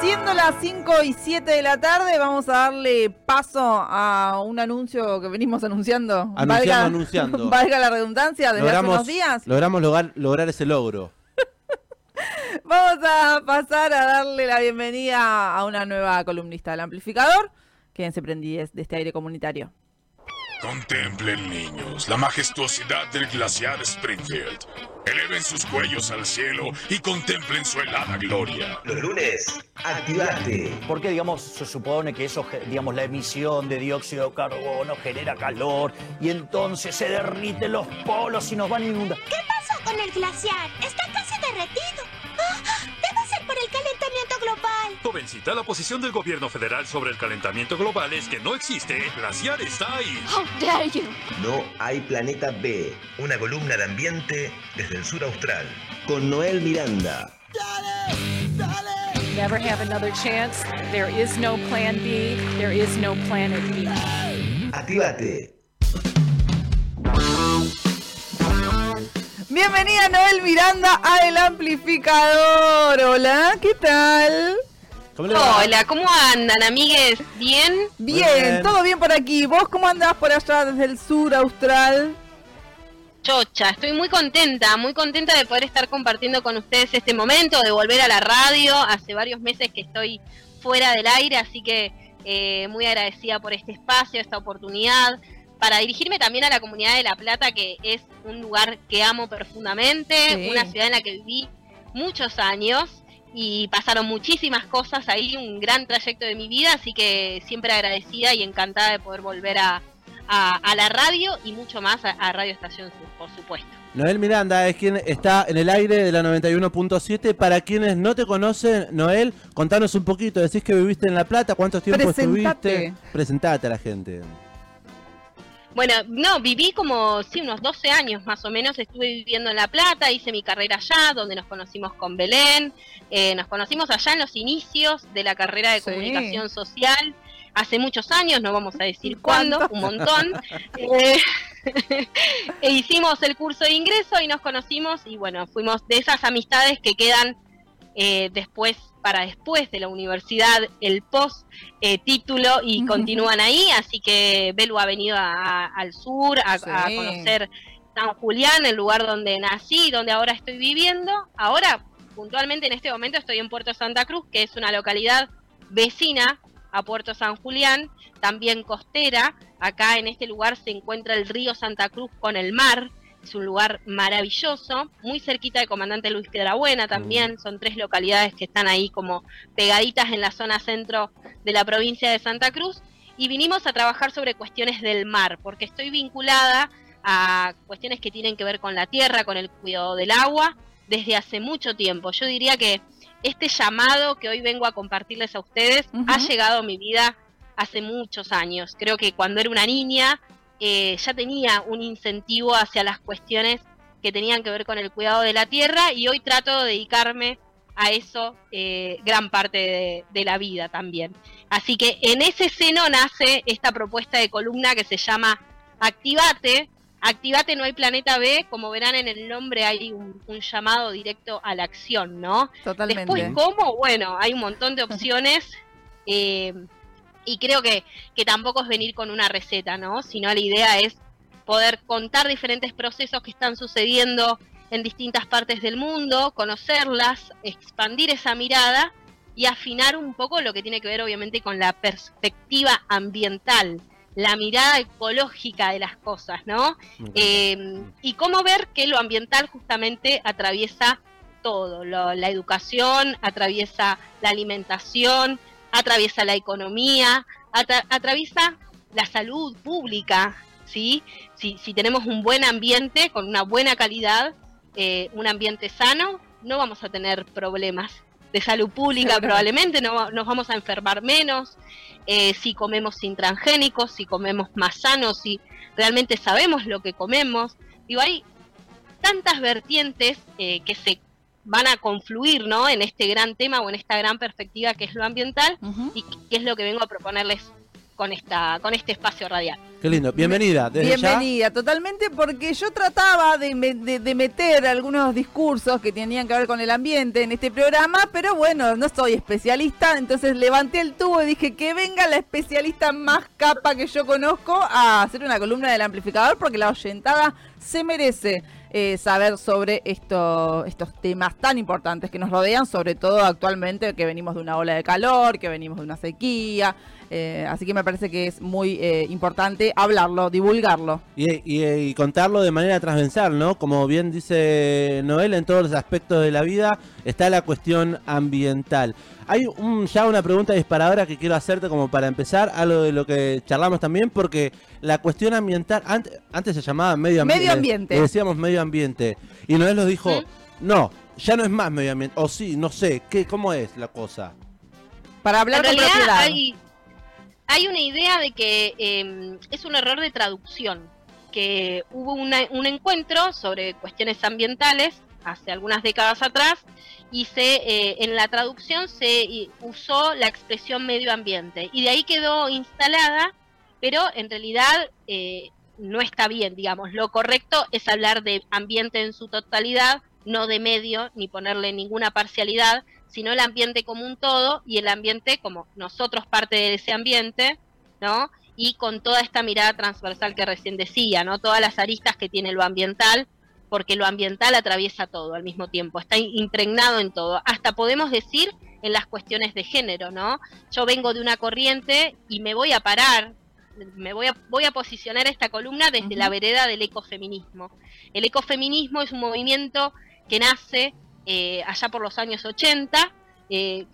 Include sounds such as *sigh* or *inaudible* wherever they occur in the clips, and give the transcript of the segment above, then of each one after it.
Siendo las 5 y 7 de la tarde, vamos a darle paso a un anuncio que venimos anunciando. Anunciando, valga, anunciando. *laughs* Valga la redundancia, desde hace unos días. Logramos lograr, lograr ese logro. *laughs* Vamos a pasar a darle la bienvenida a una nueva columnista del amplificador. Quédense prendidos de este aire comunitario. Contemplen, niños, la majestuosidad del glaciar Springfield. Eleven sus cuellos al cielo y contemplen su helada gloria. Los lunes, activate. Porque, digamos, se supone que eso, digamos, la emisión de dióxido de carbono genera calor y entonces se derriten los polos y nos van a inundar. ¿Qué pasó con el glaciar? Está Jovencita, la posición del gobierno federal sobre el calentamiento global es que no existe. El glaciar está ahí. How dare you? No hay planeta B. Una columna de ambiente desde el sur austral. Con Noel Miranda. never have another chance. There is no plan B. There is no planet B. Activate. Bienvenida Noel Miranda a El Amplificador. Hola, ¿qué tal? Hola, ¿cómo andan, amigues? ¿Bien? Bien, bien. todo bien por aquí. ¿Vos cómo andás por allá desde el sur austral? Chocha, estoy muy contenta, muy contenta de poder estar compartiendo con ustedes este momento, de volver a la radio. Hace varios meses que estoy fuera del aire, así que eh, muy agradecida por este espacio, esta oportunidad, para dirigirme también a la comunidad de La Plata, que es un lugar que amo profundamente, Sí. una ciudad en la que viví muchos años y pasaron muchísimas cosas ahí, un gran trayecto de mi vida, así que siempre agradecida y encantada de poder volver a, a, a la radio y mucho más a, a Radio Estación Sur, por supuesto. Noel Miranda es quien está en el aire de la 91.7. Para quienes no te conocen, Noel, contanos un poquito. Decís que viviste en La Plata, ¿cuántos tiempo Presentate. estuviste? Presentate a la gente. Bueno, no, viví como, sí, unos 12 años más o menos, estuve viviendo en La Plata, hice mi carrera allá, donde nos conocimos con Belén, eh, nos conocimos allá en los inicios de la carrera de Sí. comunicación social, hace muchos años, no vamos a decir ¿Cuánto? cuándo, un montón. *laughs* Eh, *laughs* e hicimos el curso de ingreso y nos conocimos y bueno, fuimos de esas amistades que quedan eh, después, para después de la universidad, el post eh, título y continúan ahí, así que Belu ha venido a- a- al sur a, Sí. a conocer San Julián, el lugar donde nací y donde ahora estoy viviendo. Ahora, puntualmente en este momento estoy en Puerto Santa Cruz, que es una localidad vecina a Puerto San Julián, también costera. Acá en este lugar se encuentra el río Santa Cruz con el mar. Es un lugar maravilloso, muy cerquita de Comandante Luis Piedrabuena también. Son tres localidades que están ahí como pegaditas en la zona centro de la provincia de Santa Cruz. Y vinimos a trabajar sobre cuestiones del mar, porque estoy vinculada a cuestiones que tienen que ver con la tierra, con el cuidado del agua, desde hace mucho tiempo. Yo diría que este llamado que hoy vengo a compartirles a ustedes ha llegado a mi vida hace muchos años. Creo que cuando era una niña eh, ya tenía un incentivo hacia las cuestiones que tenían que ver con el cuidado de la tierra y hoy trato de dedicarme a eso eh, gran parte de, de la vida también. Así que en ese seno nace esta propuesta de columna que se llama Activate. Activate no hay planeta B, como verán en el nombre hay un, un llamado directo a la acción, ¿no? Totalmente. Después, ¿cómo? Bueno, hay un montón de opciones *laughs* eh, y creo que, que tampoco es venir con una receta, ¿no? Sino la idea es poder contar diferentes procesos que están sucediendo en distintas partes del mundo, conocerlas, expandir esa mirada y afinar un poco lo que tiene que ver obviamente con la perspectiva ambiental, la mirada ecológica de las cosas, ¿no? Eh, y cómo ver que lo ambiental justamente atraviesa todo, lo- la educación, atraviesa la alimentación, atraviesa la economía, atra- atraviesa la salud pública, ¿sí? Si, si tenemos un buen ambiente, con una buena calidad, eh, un ambiente sano, no vamos a tener problemas de salud pública probablemente, no nos vamos a enfermar menos, eh, si comemos sin transgénicos, si comemos más sanos, si realmente sabemos lo que comemos. Digo, hay tantas vertientes eh, que se van a confluir ¿no? en este gran tema o en esta gran perspectiva que es lo ambiental y que es lo que vengo a proponerles con, esta, con este espacio radial. Qué lindo. Bienvenida. Desde Bienvenida, totalmente, porque yo trataba de, de- de meter algunos discursos que tenían que ver con el ambiente en este programa, pero bueno, no soy especialista, entonces levanté el tubo y dije que venga la especialista más capa que yo conozco a hacer una columna del amplificador, porque la oyentada se merece eh, saber sobre esto, estos temas tan importantes que nos rodean, sobre todo actualmente que venimos de una ola de calor, que venimos de una sequía. Eh, así que me parece que es muy eh, importante hablarlo, divulgarlo. Y, y- y contarlo de manera transversal, ¿no? Como bien dice Noel, en todos los aspectos de la vida está la cuestión ambiental. Hay un, ya una pregunta disparadora que quiero hacerte como para empezar, algo de lo que charlamos también, porque la cuestión ambiental, antes, antes se llamaba medio ambiente. Medio ambiente. le decíamos medio ambiente. Y Noel nos dijo, ¿Mm? no, ya no es más medio ambiente. O sí, no sé, ¿qué, ¿cómo es la cosa? Para hablar en realidad propiedad. hay, hay una idea de que eh, es un error de traducción, que hubo una- un encuentro sobre cuestiones ambientales hace algunas décadas atrás y se eh, en la traducción se usó la expresión medio ambiente y de ahí quedó instalada, pero en realidad eh, no está bien, digamos. Lo correcto es hablar de ambiente en su totalidad, no de medio, ni ponerle ninguna parcialidad, sino el ambiente como un todo y el ambiente como nosotros parte de ese ambiente, ¿no? Y con toda esta mirada transversal que recién decía, ¿no? Todas las aristas que tiene lo ambiental, porque lo ambiental atraviesa todo al mismo tiempo, está impregnado en todo. Hasta podemos decir en las cuestiones de género, ¿no? Yo vengo de una corriente y me voy a parar, me voy a, voy a posicionar esta columna desde la vereda del ecofeminismo. El ecofeminismo es un movimiento que nace eh, allá por los años 80, eh,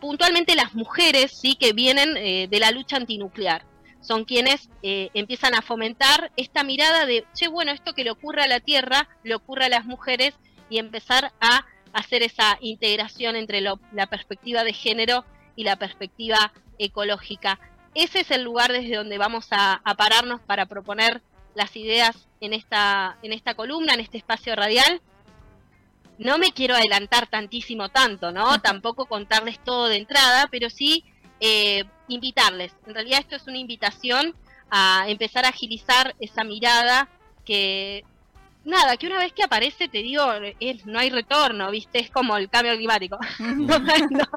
puntualmente las mujeres sí que vienen eh, de la lucha antinuclear. Son quienes empiezan a fomentar esta mirada de, che, bueno, esto que le ocurre a la Tierra, le ocurre a las mujeres y empezar a hacer esa integración entre la perspectiva de género y la perspectiva ecológica. Ese es el lugar desde donde vamos a, a pararnos para proponer las ideas en esta, en esta columna, en este espacio radial. No me quiero adelantar tantísimo tanto, ¿no? Tampoco contarles todo de entrada, pero sí eh, invitarles. En realidad esto es una invitación a empezar a agilizar esa mirada que, nada, que una vez que aparece, te digo, es- no hay retorno, ¿viste? Es como el cambio climático. *laughs* no, hay- no-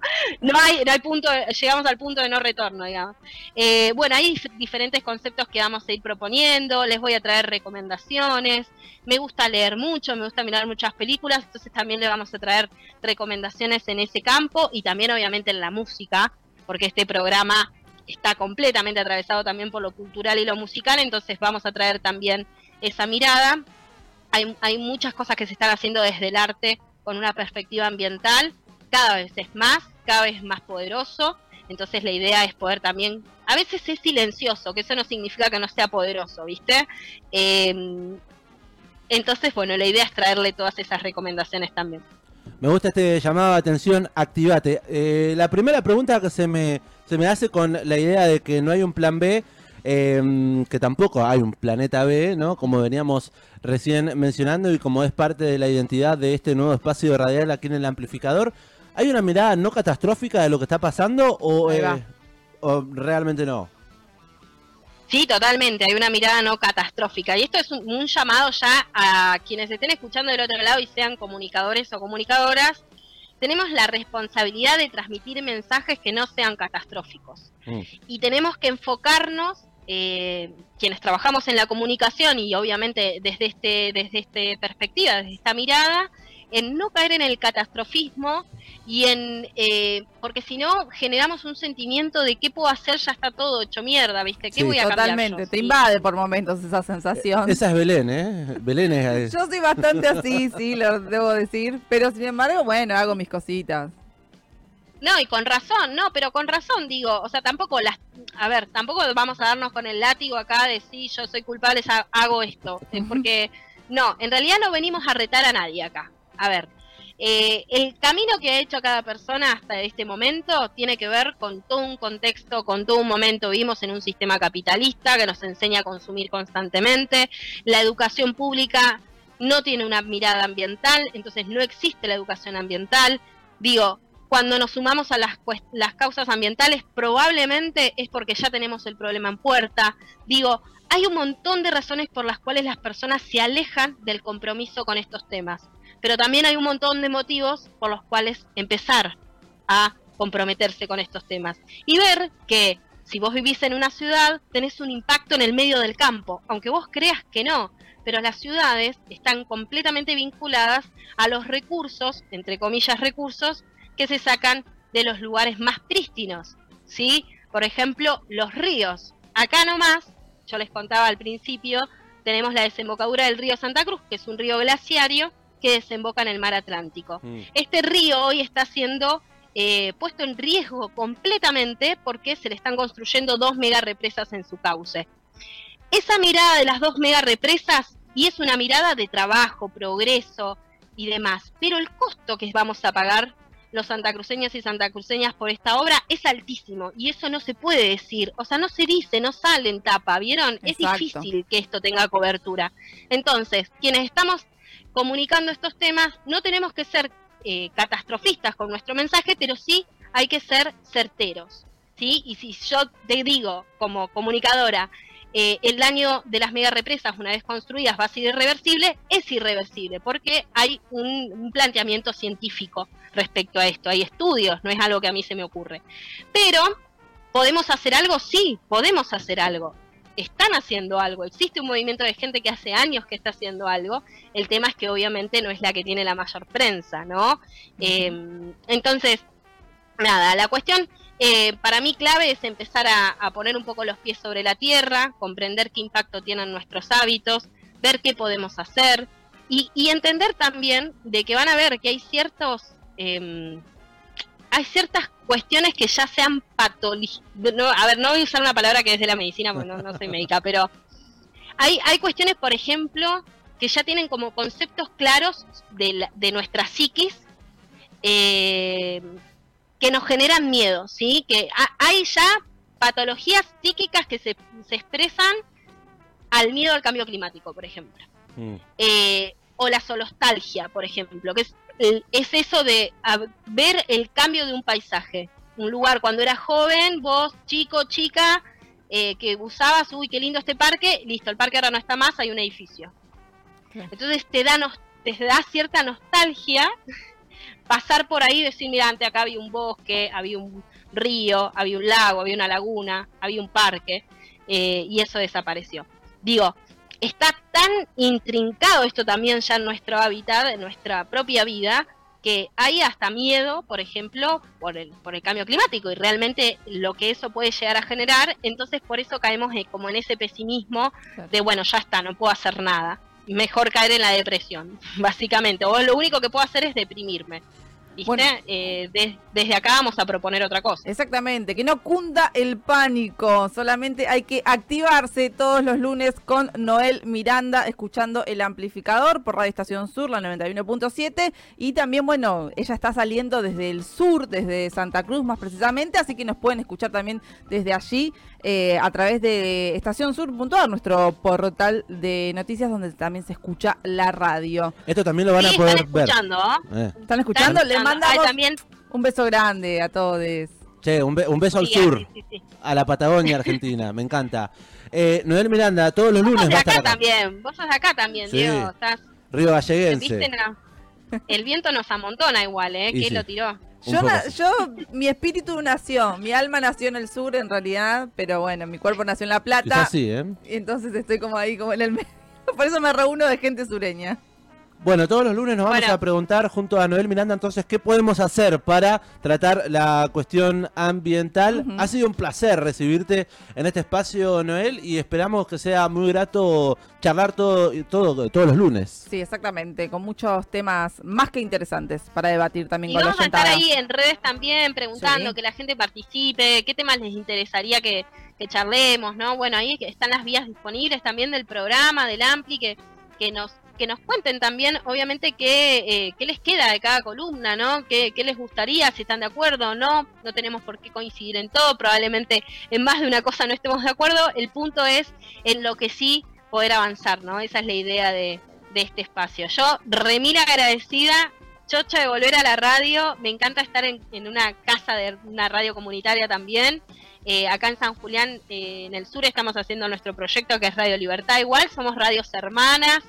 no hay, no hay punto, llegamos al punto de no retorno, digamos. Eh, bueno, hay dif- diferentes conceptos que vamos a ir proponiendo, les voy a traer recomendaciones, me gusta leer mucho, me gusta mirar muchas películas, entonces también le vamos a traer recomendaciones en ese campo y también obviamente en la música, porque este programa está completamente atravesado también por lo cultural y lo musical, entonces vamos a traer también esa mirada. Hay, hay muchas cosas que se están haciendo desde el arte con una perspectiva ambiental, cada vez es más, cada vez más poderoso, entonces la idea es poder también, a veces es silencioso, que eso no significa que no sea poderoso, ¿viste? Eh, entonces, bueno, la idea es traerle todas esas recomendaciones también. Me gusta este llamado de atención, activate. Eh, la primera pregunta que se me, se me hace con la idea de que no hay un plan B, eh, que tampoco hay un planeta B, ¿no? Como veníamos recién mencionando y como es parte de la identidad de este nuevo espacio radial aquí en el amplificador, ¿hay una mirada no catastrófica de lo que está pasando o, eh, o realmente no? Sí, totalmente, hay una mirada no catastrófica. Y esto es un, un llamado ya a quienes estén escuchando del otro lado y sean comunicadores o comunicadoras. Tenemos la responsabilidad de transmitir mensajes que no sean catastróficos. Mm. Y tenemos que enfocarnos, eh, quienes trabajamos en la comunicación y obviamente desde este, desde este perspectiva, desde esta mirada, en no caer en el catastrofismo y en eh, porque si no generamos un sentimiento de qué puedo hacer ya está todo hecho mierda viste qué Sí. voy a cambiar Totalmente, yo? te Sí. invade por momentos esa sensación. Esa es Belén, ¿eh? Belén es... *laughs* Yo soy bastante así, sí, lo debo decir, pero sin embargo, bueno, hago mis cositas. No y con razón no pero con razón digo o sea tampoco las a ver tampoco vamos a darnos con el látigo acá de sí yo soy culpable ha- hago esto eh, porque no en realidad no venimos a retar a nadie acá a ver eh, el camino que ha hecho cada persona hasta este momento tiene que ver con todo un contexto, con todo un momento. Vivimos en un sistema capitalista que nos enseña a consumir constantemente. La educación pública no tiene una mirada ambiental, entonces no existe la educación ambiental. Digo, cuando nos sumamos a las, las causas ambientales, probablemente es porque ya tenemos el problema en puerta. Digo, hay un montón de razones por las cuales las personas se alejan del compromiso con estos temas, pero también hay un montón de motivos por los cuales empezar a comprometerse con estos temas y ver que si vos vivís en una ciudad tenés un impacto en el medio del campo, aunque vos creas que no, pero las ciudades están completamente vinculadas a los recursos, entre comillas recursos, que se sacan de los lugares más prístinos, ¿sí? Por ejemplo, los ríos. Acá nomás, yo les contaba al principio, tenemos la desembocadura del río Santa Cruz, que es un río glaciario que desemboca en el mar Atlántico. Mm. Este río hoy está siendo eh, puesto en riesgo completamente porque se le están construyendo dos mega represas en su cauce. Esa mirada de las dos mega represas, y es una mirada de trabajo, progreso y demás, pero el costo que vamos a pagar los santacruceños y santacruceñas por esta obra es altísimo y eso no se puede decir, o sea, no se dice, no sale en tapa, ¿vieron? Es difícil que esto tenga cobertura. Entonces, quienes estamos comunicando estos temas, no tenemos que ser eh, catastrofistas con nuestro mensaje, pero sí hay que ser certeros, ¿sí? Y si yo te digo, como comunicadora, eh, el daño de las mega represas una vez construidas va a ser irreversible, es irreversible, porque hay un, un planteamiento científico respecto a esto, hay estudios, no es algo que a mí se me ocurre. Pero, ¿podemos hacer algo? Sí, podemos hacer algo. Están haciendo algo, existe un movimiento de gente que hace años que está haciendo algo, el tema es que obviamente no es la que tiene la mayor prensa, ¿no? Eh, entonces, nada, la cuestión eh, para mí clave es empezar a, poner un poco los pies sobre la tierra, comprender qué impacto tienen nuestros hábitos, ver qué podemos hacer y, entender también de que van a ver que hay ciertos... em, hay ciertas cuestiones que ya se han patologizado. No, a ver, no voy a usar una palabra que es de la medicina, porque no, no soy médica, pero hay, hay cuestiones, por ejemplo, que ya tienen como conceptos claros de, la- de nuestra psiquis eh, que nos generan miedo, ¿sí? Que ha- hay ya patologías psíquicas que se, se expresan al miedo al cambio climático, por ejemplo. Mm. Eh, o la solostalgia, por ejemplo, que es, el- es eso de a- ver el cambio de un paisaje. Un lugar cuando eras joven, vos, chico, chica, eh, que usabas, uy, qué lindo este parque, listo, el parque ahora no está más, hay un edificio. Entonces te da, nos- te da cierta nostalgia pasar por ahí y decir, mira, antes acá había un bosque, había un río, había un lago, había una laguna, había un parque, eh, y eso desapareció. Digo, está tan intrincado esto también ya en nuestro hábitat, en nuestra propia vida, que hay hasta miedo, por ejemplo, por el, por el cambio climático y realmente lo que eso puede llegar a generar, entonces por eso caemos eh, como en ese pesimismo de, bueno, ya está, no puedo hacer nada. Mejor caer en la depresión, *laughs* básicamente. O lo único que puedo hacer es deprimirme. ¿Viste? Bueno. Eh, de- desde acá vamos a proponer otra cosa. Exactamente, que no cunda el pánico, solamente hay que activarse todos los lunes con Noel Miranda escuchando el amplificador por Radio Estación Sur, la 91.7 y también, bueno, ella está saliendo desde el sur, desde Santa Cruz más precisamente, así que nos pueden escuchar también desde allí eh, a través de estacionsur.ar, nuestro portal de noticias donde también se escucha la radio. Esto también lo van Sí, a poder están ver. escuchando, ¿ah? Eh. ¿Están escuchando? Están Le mandamos Ay, también, un beso grande a todos. Che, un, be- un beso al sur, sí, sí, sí. a la Patagonia Argentina, me encanta. Eh, Noel Miranda, todos los Vos lunes sos de a estar acá acá. también, vos sos de acá también, Sí. Diego. Estás, Río. Galleguense. El viento nos amontona igual, ¿eh? ¿Quién sí. lo tiró? Yo, na- yo, mi espíritu nació, mi alma nació en el sur en realidad, pero bueno, mi cuerpo nació en La Plata, Quizás sí, ¿eh? y entonces estoy como ahí, como en el medio. *laughs* Por eso me reúno de gente sureña. Bueno, todos los lunes nos vamos Bueno. a preguntar junto a Noel Miranda entonces qué podemos hacer para tratar la cuestión ambiental. Ha sido un placer recibirte en este espacio, Noel, y esperamos que sea muy grato charlar todo, todo todos los lunes. Sí, exactamente, con muchos temas más que interesantes para debatir también Y con la vamos a estar ahí en redes también preguntando, Sí. que la gente participe, qué temas les interesaría que, que charlemos, ¿no? Bueno, ahí están las vías disponibles también del programa, del Ampli, que, que nos que nos cuenten también, obviamente, qué, eh, qué les queda de cada columna, ¿no? ¿Qué, qué les gustaría, si están de acuerdo o no. No tenemos por qué coincidir en todo, probablemente en más de una cosa no estemos de acuerdo. El punto es en lo que sí poder avanzar, ¿no? Esa es la idea de, de este espacio. Yo, remil agradecida chocha de volver a la radio. Me encanta estar en, en una casa de una radio comunitaria también. Eh, acá en San Julián, eh, en el sur, estamos haciendo nuestro proyecto que es Radio Libertad. Igual somos radios hermanas,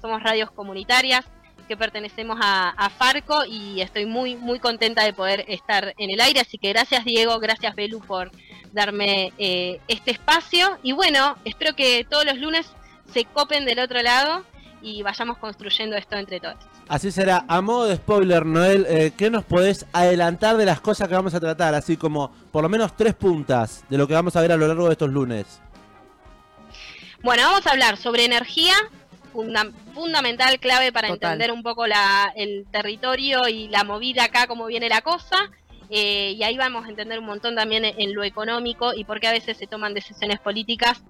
somos radios comunitarias que pertenecemos a, a Farco y estoy muy, muy contenta de poder estar en el aire. Así que gracias Diego, gracias Belu por darme eh, este espacio. Y bueno, espero que todos los lunes se copen del otro lado y vayamos construyendo esto entre todos. Así será. A modo de spoiler, Noel, eh, ¿qué nos podés adelantar de las cosas que vamos a tratar? Así como por lo menos tres puntas de lo que vamos a ver a lo largo de estos lunes. Bueno, vamos a hablar sobre energía, funda- fundamental, clave para Total. entender un poco la, el territorio y la movida acá, cómo viene la cosa. Eh, y ahí vamos a entender un montón también en, en lo económico y por qué a veces se toman decisiones políticas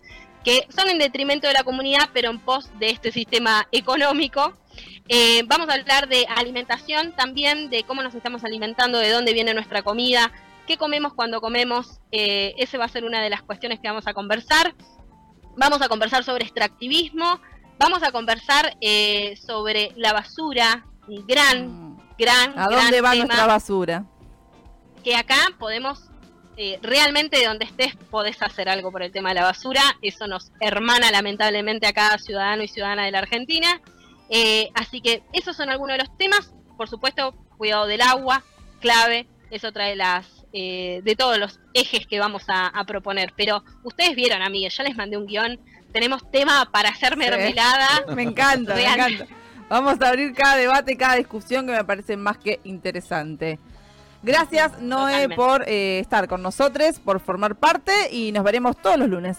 que son en detrimento de la comunidad, pero en pos de este sistema económico. Eh, vamos a hablar de alimentación también, de cómo nos estamos alimentando, de dónde viene nuestra comida, qué comemos cuando comemos. Eh, ese va a ser una de las cuestiones que vamos a conversar. Vamos a conversar sobre extractivismo, vamos a conversar eh, sobre la basura, gran, gran, Mm. ¿A gran dónde va tema nuestra basura? que acá podemos, eh, realmente de donde estés, podés hacer algo por el tema de la basura. Eso nos hermana lamentablemente a cada ciudadano y ciudadana de la Argentina. Eh, así que esos son algunos de los temas. Por supuesto, cuidado del agua, clave, es otra de las eh, de todos los ejes que vamos a, a proponer. Pero ustedes vieron, amigues, ya les mandé un guion. Tenemos tema para hacer mermelada. *laughs* Me encanta, me encanta. Vamos a abrir cada debate, cada discusión que me parece más que interesante. Gracias, Noé, Totalmente. por eh, estar con nosotros, por formar parte y nos veremos todos los lunes.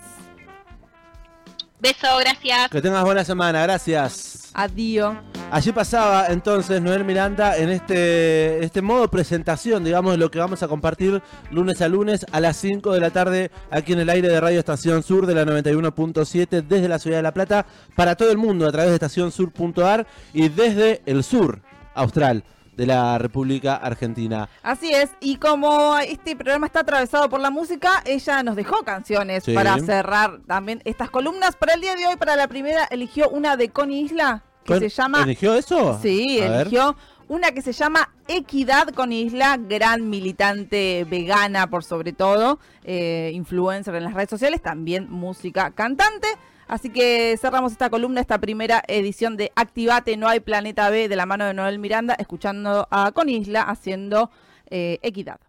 Beso, gracias. Que tengas buena semana, gracias. Adiós. Allí pasaba entonces Noel Miranda en este, este modo presentación, digamos, de lo que vamos a compartir lunes a lunes a las 5 de la tarde aquí en el aire de Radio Estación Sur de la 91.7 desde la Ciudad de La Plata para todo el mundo a través de estacionsur.ar y desde el sur austral de la República Argentina. Así es, y como este programa está atravesado por la música, ella nos dejó canciones Sí. para cerrar también estas columnas. Para el día de hoy, para la primera, eligió una de Connie Isla, que ¿Con- se llama... ¿Eligió eso? Sí, A ver. eligió una que se llama Equidad con Isla, gran militante vegana por sobre todo, eh, influencer en las redes sociales, también música cantante. Así que cerramos esta columna, esta primera edición de Activate, No hay Planeta B, de la mano de Noel Miranda, escuchando a Con Isla haciendo eh, Equidad.